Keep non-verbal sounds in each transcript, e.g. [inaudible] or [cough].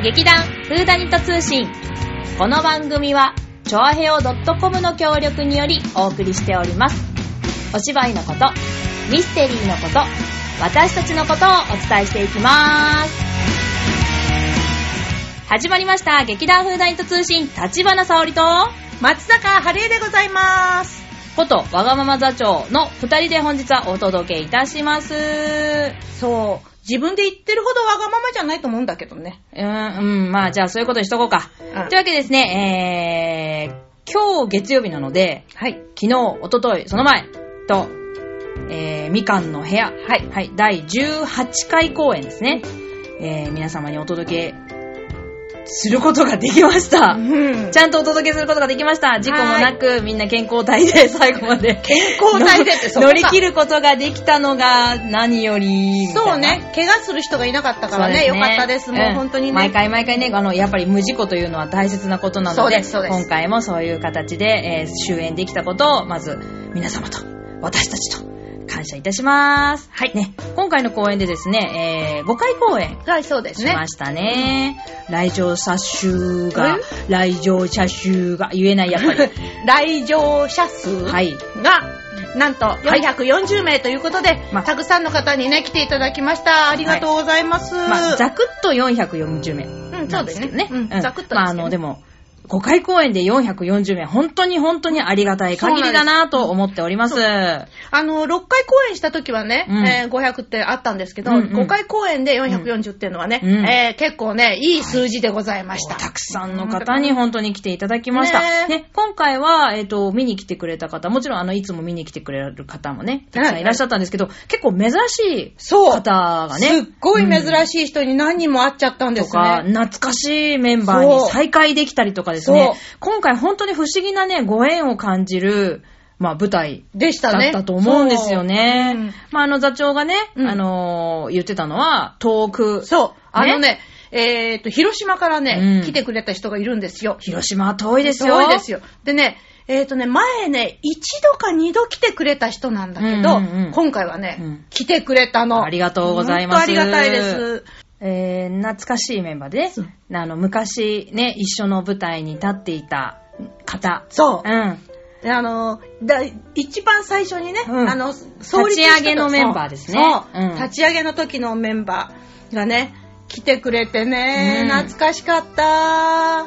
劇団フーダニット通信。この番組は、チョアヘオ .com の協力によりお送りしております。お芝居のこと、ミステリーのこと、私たちのことをお伝えしていきます。始まりました。劇団フーダニット通信、立花沙織と、松坂春江でございます。ことわがまま座長の二人で本日はお届けいたします。うそう。自分で言ってるほどわがままじゃないと思うんだけどね。ーん、うん、まあじゃあそういうことにしとこうか。うんというわけでですね、えー、今日月曜日なので、はい。昨日、おととい、その前と、えー、みかんの部屋、はい。はい、第18回公演ですね。えー、皆様にお届けすることができました。うんちゃんとお届けすることができました。事故もなく、みんな健康体で [laughs] 最後まで。健康体でってそこ乗さり切ることができたのが何より。そう。ね。怪我する人がいなかったからね。よかったです。もう本当にね。毎回毎回ね、あの、やっぱり無事故というのは大切なことなので、今回もそういう形で、えー終演できたことを、まず、皆様と、私たちと、感謝いたします。はいね、今回の公演でですね、えー5回公演はい、そうですね。しましたね。来場者数が、来場者数が、言えない、やっぱり。[laughs] 来場者数はい。が、なんと440名ということで、まあたくさんの方にね、来ていただきました。ありがとうございます。まあ、ざくっと440名。うん、そうですね。ね。うん、ざくっとまあ、あの、でも、5回公演で440名、本当に本当にありがたい限りだなと思っております。あの、6回公演した時はね、うん。えー500ってあったんですけど、うんうん。5回公演で440っていうのはね、うん。えー結構ね、いい数字でございました。たくさんの方に本当に来ていただきました。ね。ね今回は、えっ、と、見に来てくれた方、もちろん、あの、いつも見に来てくれる方もね、たくさんいらっしゃったんですけど、結構珍しい方がね、すっごい珍いしい人に何人も会っちゃったんですとか、ね。懐かしいメンバーに再会できたりとかですねそう、今回本当に不思議なね、ご縁を感じる、まあ、舞台でしたね。だったと思うんですよね。そううんまあ、あの座長がね、うんあのー言ってたのは、遠く。そう。あのね、えっ、と、広島からね、うん来てくれた人がいるんですよ。広島は遠いですよ。遠いですよ。でね、えっ、とね、前ね、一度か二度来てくれた人なんだけど、うんうんうん今回はね、うん来てくれたの。ありがとうございます本当ありがたいです。えー、懐かしいメンバーでね、あの、昔ね、一緒の舞台に立っていた方。そうう。ん。であの、だ一番最初にね、うんあの、立ち上げのメンバーですねそう、うん立ち上げの時のメンバーがね、来てくれてね、うん懐かしかった。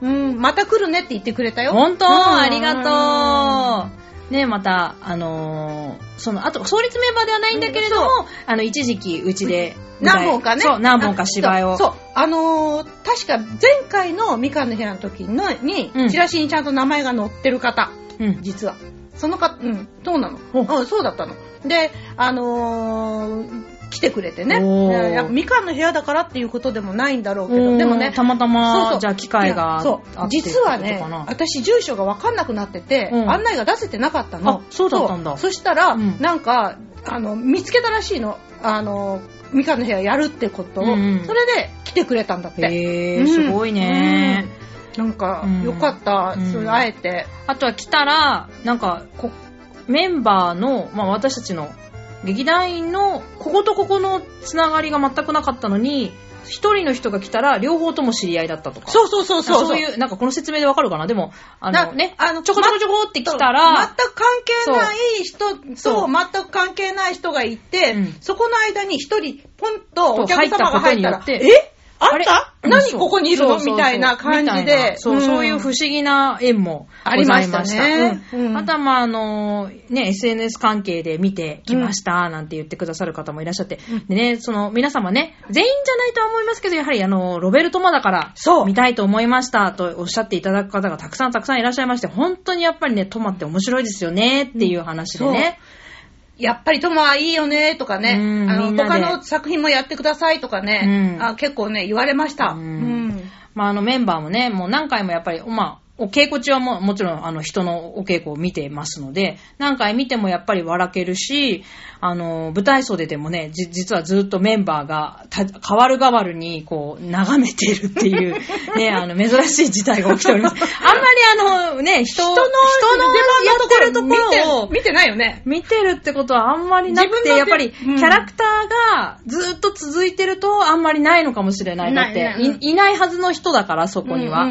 うん、また来るねって言ってくれたよ。本当、うんありがとう。ね、また、あのーその、あと、創立メンバーではないんだけれども、あの、一時期、うちで何本かね。そう、何本か芝居を。あそう。そうあのー確か前回のみかんの部屋の時のに、うんチラシにちゃんと名前が載ってる方。うん。実は。その方、うん、そうなの？おうん、そうだったの。で、あのー来てくれてね。やっぱみかんの部屋だからっていうことでもないんだろうけど、でもね、たまたそうま、そう。じゃあ機会がそう。実はね私住所がわかんなくなってて、うん。案内が出せてなかったの。あそうだったんだ。そしたら、うん。なんか、あの、見つけたらしいの。あの、みかんの部屋やるってことを、うんうん。それで来てくれたんだって。へー、うん。すごいね。なんかうん、よかった、うん。それ会えて。あとは来たら、なんか、こメンバーの、まあ私たちの劇団員の、こことここのつながりが全くなかったのに、一人の人が来たら、両方とも知り合いだったとか。そうそうそうそう。そういう、なんかこの説明でわかるかな？でも、あのなね、あのちょこちょこちょこって来たら、全く関係ない人そうと全く関係ない人がいて、うんそこの間に一人ポンとお客様が入ったら、え？あんた？うん何ここにいるの？みたいな感じで。な。そう、ん。そういう不思議な縁もありましたね。あとは、まあ、あの、ね、SNS 関係で見てきました、なんて言ってくださる方もいらっしゃって。でね、その、皆様ね、全員じゃないとは思いますけど、やはり、あの、ロベルトマだから、そう。見たいと思いました、とおっしゃっていただく方がたくさんたくさんいらっしゃいまして、本当にやっぱりね、トマって面白いですよね、っていう話でね。やっぱりトマはいいよねとかね、うんあの他の作品もやってくださいとかね、うん。あ結構ね、言われました。うん。うん。まあ、あのメンバーもね、もう何回もやっぱり、まあ、お稽古中はももちろんあの人のお稽古を見てますので、何回見てもやっぱり笑けるし、あの、舞台袖でもね、じ実はずっとメンバーがた変わる変わるにこう眺めてるっていう、[laughs] ね、あの、珍しい事態が起きております。あんまりあの、ね、ね、人、人の、人のやってるとこ見ろをて、見てないよね。見てるってことはあんまりなくて、やっぱりキうんャラクターがずっと続いてるとあんまりないのかもしれない。だってないないはずの人だから、そこには。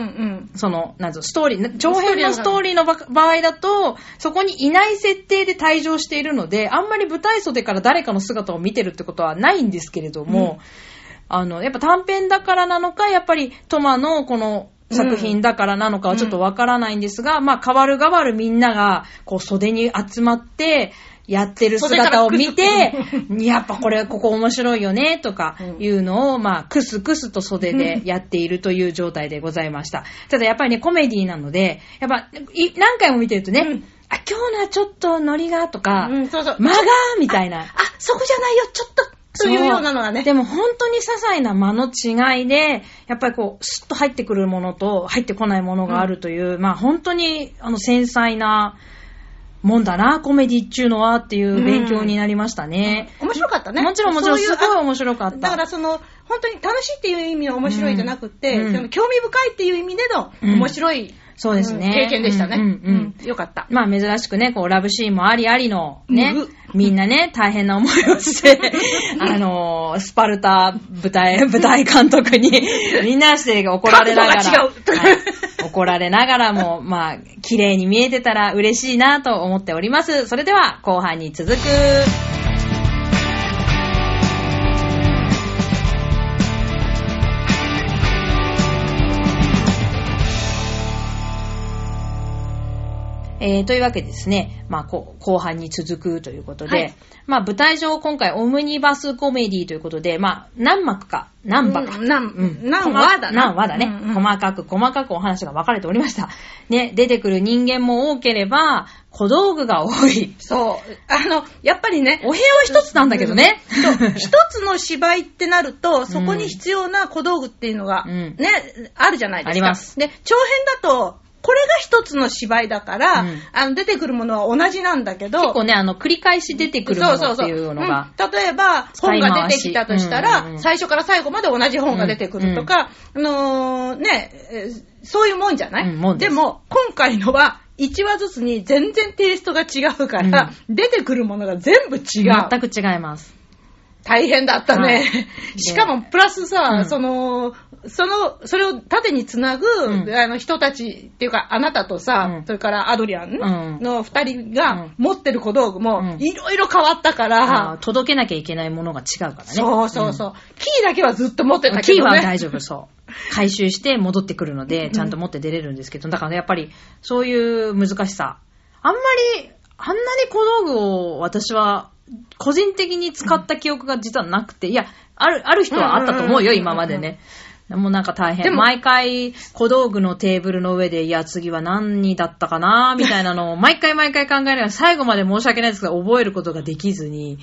その、なんぞ、ストーリー、長編のストーリーのば場合だと、そこにいない設定で退場しているので、あんまり舞台袖から誰かの姿を見てるってことはないんですけれども、あの、やっぱ短編だからなのか、やっぱりトマのこの作品だからなのかはちょっとわからないんですが、まあ、変わる変わるみんなが、こう、袖に集まって、やってる姿を見て、[laughs] やっぱこれ、ここ面白いよね、とかいうのを、まあ、クスクスと袖でやっているという状態でございました。ただやっぱりね、コメディなので、やっぱ、い何回も見てるとね、うんあ、今日のはちょっとノリが、とか、うん、そうそう。間が、みたいな。あ、そこじゃないよ、ちょっと、というようなのがね。でも本当に些細な間の違いで、やっぱりこう、スッと入ってくるものと入ってこないものがあるという、まあ本当にあの繊細なもんだな、コメディっちゅうのはっていう勉強になりましたね。面白かったね。もちろんもちろんすごい面白かった。だからその、本当に楽しいっていう意味の面白いじゃなくて、うんその興味深いっていう意味でのうん。面白い、そうですね。ん経験でしたね。うんうんうん。よかった。まあ珍しくね、こう、ラブシーンもありありのねうん、みんなね、大変な思いをして、あのー、スパルタ舞台、舞台監督に、[laughs] みんなして怒られながら、が違う。はい怒られながらも、まあ、綺麗に見えてたら嬉しいなと思っております。それでは、後半に続く。えーというわけでですね、まあ、こ後半に続くということで、はい。まあ、舞台上今回オムニバスコメディということで、まあ、何幕か、何話か、うん何うん。何話だな。何話だね、うんうん細かく細かくお話が分かれておりました。ね、出てくる人間も多ければ、小道具が多い。そう。あの、やっぱりね、お部屋は一つなんだけどね。そう。一つの芝居ってなると、そこに必要な小道具っていうのが、うん。ね、あるじゃないですか。あります。で、長編だと、これが一つの芝居だから、うん。あの出てくるものは同じなんだけど、結構ね、あの、繰り返し出てくるものっていうのが。うん。例えば、使い回し。本が出てきたとしたら、うん。うんうん最初から最後まで同じ本が出てくるとか、あのーね、えーそういうもんじゃない、うんもんです。でも、今回のは、1話ずつに全然テイストが違うから、出てくるものが全部違う。全く違います。大変だったね。はい。[laughs] しかも、プラスさ、うん。その、その、それを縦につなぐ、ん。あの人たちっていうか、あなたとさ、うん。それからアドリアンうん。の二人うがん。持ってる小道具もうん、いろいろ変わったから、届けなきゃいけないものが違うからね。そうそうそう、キーだけはずっと持ってたけキーどね。は大丈夫、そう。回収して戻ってくるので、ちゃんと持って出れるんですけど、だからね、やっぱり、そういう難しさ。あんまり、あんなに小道具を私は、個人的に使った記憶が実はなくて、いや、ある、ある人はあったと思うよ、うん今までね。もうなんか大変。でも毎回、小道具のテーブルの上で、いや、次は何だったかな、みたいなのを、[laughs] 毎回毎回考えながら、最後まで申し訳ないですけど、覚えることができずに、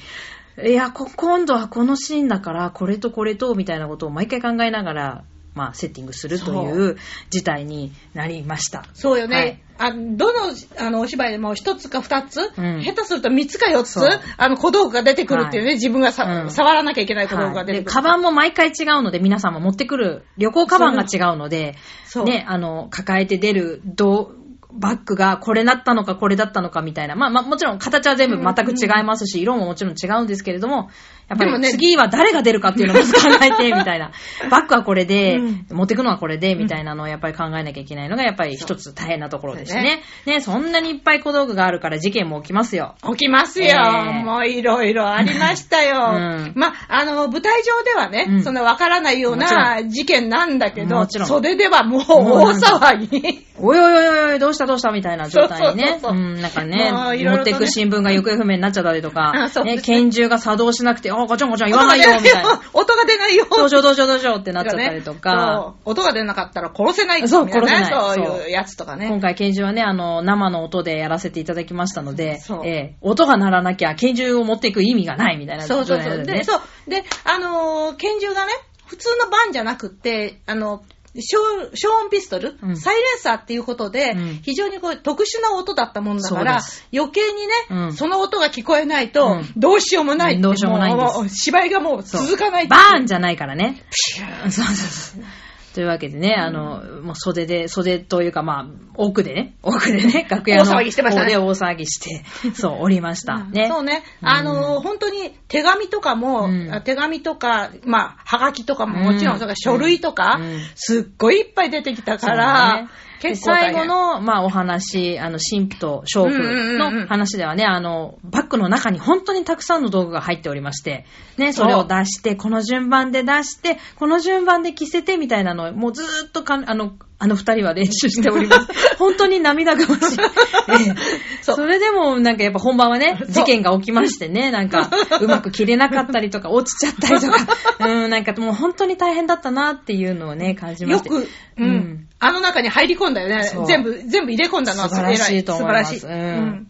いや、こ今度はこのシーンだから、これとこれと、みたいなことを毎回考えながら、まあ、セッティングするという事態になりました。そうよね。はい。あどのあのお芝居でも一つか二つ、うん。下手すると三つか四つあの小道具が出てくるっていうね、はい。自分がさ、うん。触らなきゃいけない小道具が出てくる。カバンも毎回違うので、皆さんも持ってくる旅行カバンが違うので、ね、あの、抱えて出るどうバッグがこれだったのかこれだったのかみたいな。まあまあもちろん形は全部全く違いますし、色ももちろん違うんですけれども、やっぱり次は誰が出るかっていうのをまず考えて、みたいな。[laughs] バッグはこれで、うん持ってくのはこれで、みたいなのをやっぱり考えなきゃいけないのが、やっぱり一つ大変なところでしたね。ね、そんなにいっぱい小道具があるから事件も起きますよ。起きますよ。ええもういろいろありましたよ。うんま、あの、舞台上ではね、うんそのわからないような事件なんだけど袖ではもう大騒ぎ。おいおいおいおい、どうしたどうしたみたいな状態にね。そうそうそうそううん、なんかね、もういろいろとね持ってく新聞が行方不明になっちゃったりとかあ、そうね、ですね拳銃が作動しなくて、あ、ガチャンガチャン言わないよ、みたいな。[laughs] 音が出ないよ。どうしようどうしようどうしようってなっちゃったりとか。そう音が出なかったら殺せないそうみたいなね殺せないそういうやつとかね。今回拳銃はね、あの、生の音でやらせていただきましたのでそう、ええ音が鳴らなきゃ拳銃を持っていく意味がないみたいなそうそうそう。状態なのでねで、そう。で、あのー拳銃がね、普通のバンじゃなくって、あの、消消音ピストル、うん。サイレンサーっていうことで、うん。非常にこう特殊な音だったもんだから余計にね、うん。その音が聞こえないと、うん。どうしようもない。ってどうしようもないんです。もう芝居がもうそう続かないバーンじゃないからね。そうそうそう。というわけでね、あの、もう袖で、袖というかまあ、奥でね、奥でね、[laughs] 楽屋の大騒ぎしてましたね。大騒ぎして、[laughs] そう、おりました。ね。そうね。うんあのー、本当に手紙とかも、手紙とか、まあ、はがきとかももちろん、から書類とか、うん。すっごいいっぱい出てきたから、結構最後の、まあ、お話、あの、神父と娼婦の話ではね、あの、バッグの中に本当にたくさんの道具が入っておりまして、ね、それを出して、この順番で出して、この順番で着せてみたいなのを、もうずーっとか、あの、あの二人は練習しております。[laughs] 本当に涙ぐましい。ええ。[laughs] そう。それでも、なんかやっぱ本番はね、事件が起きましてね、なんか、[laughs] うまく着れなかったりとか、落ちちゃったりとか、うん、なんかもう本当に大変だったなっていうのをね、感じまして。よく、うん、うん。あの中に入り込んだよね。全部、全部入れ込んだのは素晴らしいと思います。素晴らしい。うん。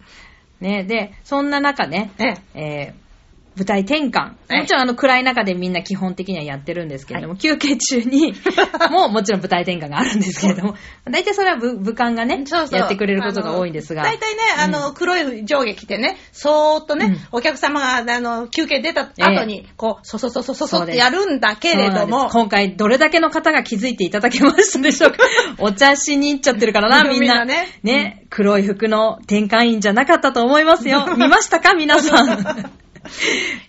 ね、で、そんな中ね、ええ。えー舞台転換。ええもちろんあの暗い中でみんな基本的にはやってるんですけれども、休憩中に [laughs] ももちろん舞台転換があるんですけれども、大体それは部部官がねそうそう。やってくれることが多いんですが。大体ね、あの、黒い上下着てね、そーっとね、うん。お客様が、あの、休憩出た後に、こう、そそそそそそってやるんだけれども今回どれだけの方が気づいていただけましたでしょうか？[laughs] お茶しに行っちゃってるからな、みんな。みんな。ねね、黒い服の転換員じゃなかったと思いますよ。[laughs] 見ましたか皆さん？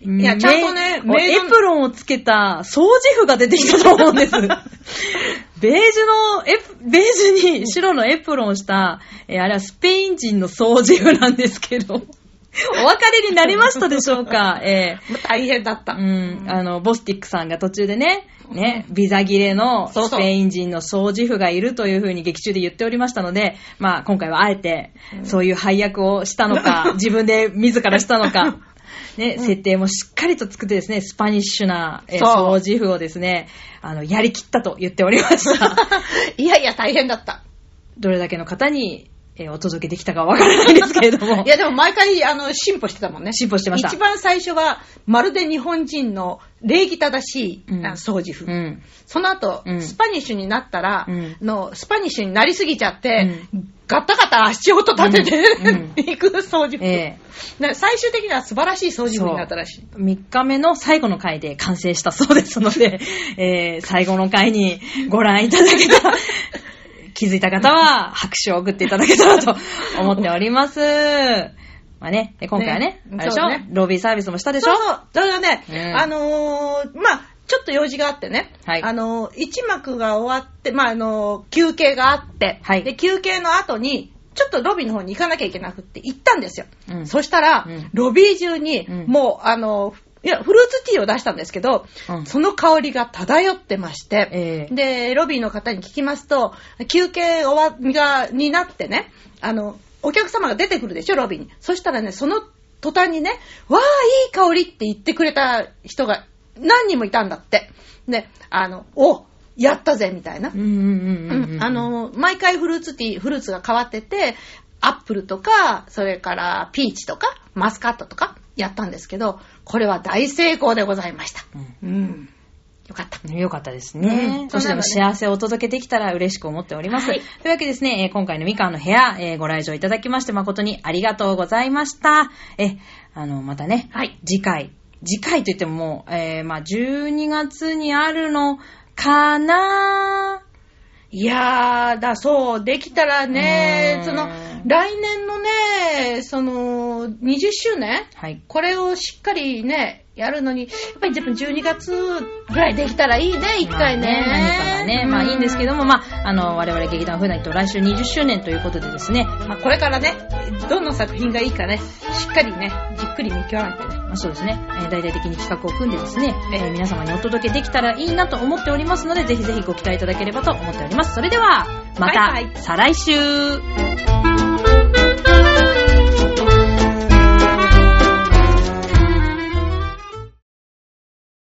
いやちゃんとねエプロンをつけた掃除婦が出てきたと思うんです。[laughs] ベージュのベージュに白のエプロンをした、えーあれはスペイン人の掃除婦なんですけど、お別れになりましたでしょうか？えー。もう大変だった。うん、あの、ボスティックさんが途中でね、ね、ビザ切れのスペイン人の掃除婦がいるというふうに劇中で言っておりましたので、まあ今回はあえて、そういう配役をしたのか、自分で自らしたのか、[laughs] ね、設定もしっかりと作ってですね、スパニッシュな、えー掃除婦をですね、あの、やりきったと言っておりました。[laughs] いやいや、大変だった。どれだけの方に、えーお届けできたかわからないですけれども [laughs] い。や、でも毎回、あの、進歩してたもんね。進歩してました一番最初は、まるで日本人の礼儀正しい、うんあ掃除婦。うん。その後、うんスパニッシュになったら、うんのスパニッシュになりすぎちゃって、ガタガタ足音立てて、行く掃除。婦、え。ね最終的には素晴らしい掃除婦になったらしい。3日目の最後の回で完成したそうですので、えー最後の回にご覧いただけたら、[laughs] 気づいた方は拍手を送っていただけたらと思っております。まあね、で今回はね、ねあれでしょ、ね。ロビーサービスもしたでしょ？そうそう。だからね、うん。あのーまあ、っと用事があってね、はい。あのー一幕が終わって、まあ、あのー休憩があって、はい。で、休憩の後に、ちょっとロビーの方に行かなきゃいけなくって行ったんですよ。うん。そしたら、うん。ロビー中に、うん。もう、あのーいや、フルーツティーを出したんですけど、うん。その香りが漂ってまして、ええ。で、ロビーの方に聞きますと、休憩終わりが、になってね、あの、お客様が出てくるでしょ、ロビーに。そしたらね、その途端にね、わあ、いい香りって言ってくれた人が何人もいたんだって。で、あの、おやったぜ、みたいな。うんうんうんうんうん。あ、の、毎回フルーツティー、フルーツが変わってて、アップルとか、それからピーチとか、マスカットとかやったんですけど、これは大成功でございました。うんうん。よかった。よかったですね。うん少しでも幸せをお届けできたら嬉しく思っております。はいというわけですね、えー今回のみかんの部屋、えーご来場いただきまして誠にありがとうございました。え、あの、またね、はい次回、次回といってももう、えーまあ、12月にあるのかな？いやー、だ、そう、できたらねう、んその、来年のね、その、20周年？はい。これをしっかりね、やるのに、やっぱり自分12月ぐらいできたらいいね、一回ね。まあ何かがね、まあいいんですけども、まあ、あの、我々劇団フーナイト来週20周年ということでですね、まあ、これからね、どの作品がいいかね、しっかりね、じっくり見極めてね。まあ、そうですね、えー大々的に企画を組んでですね、えー皆様にお届けできたらいいなと思っておりますので、ぜひぜひご期待いただければと思っております。それでは、また、再来週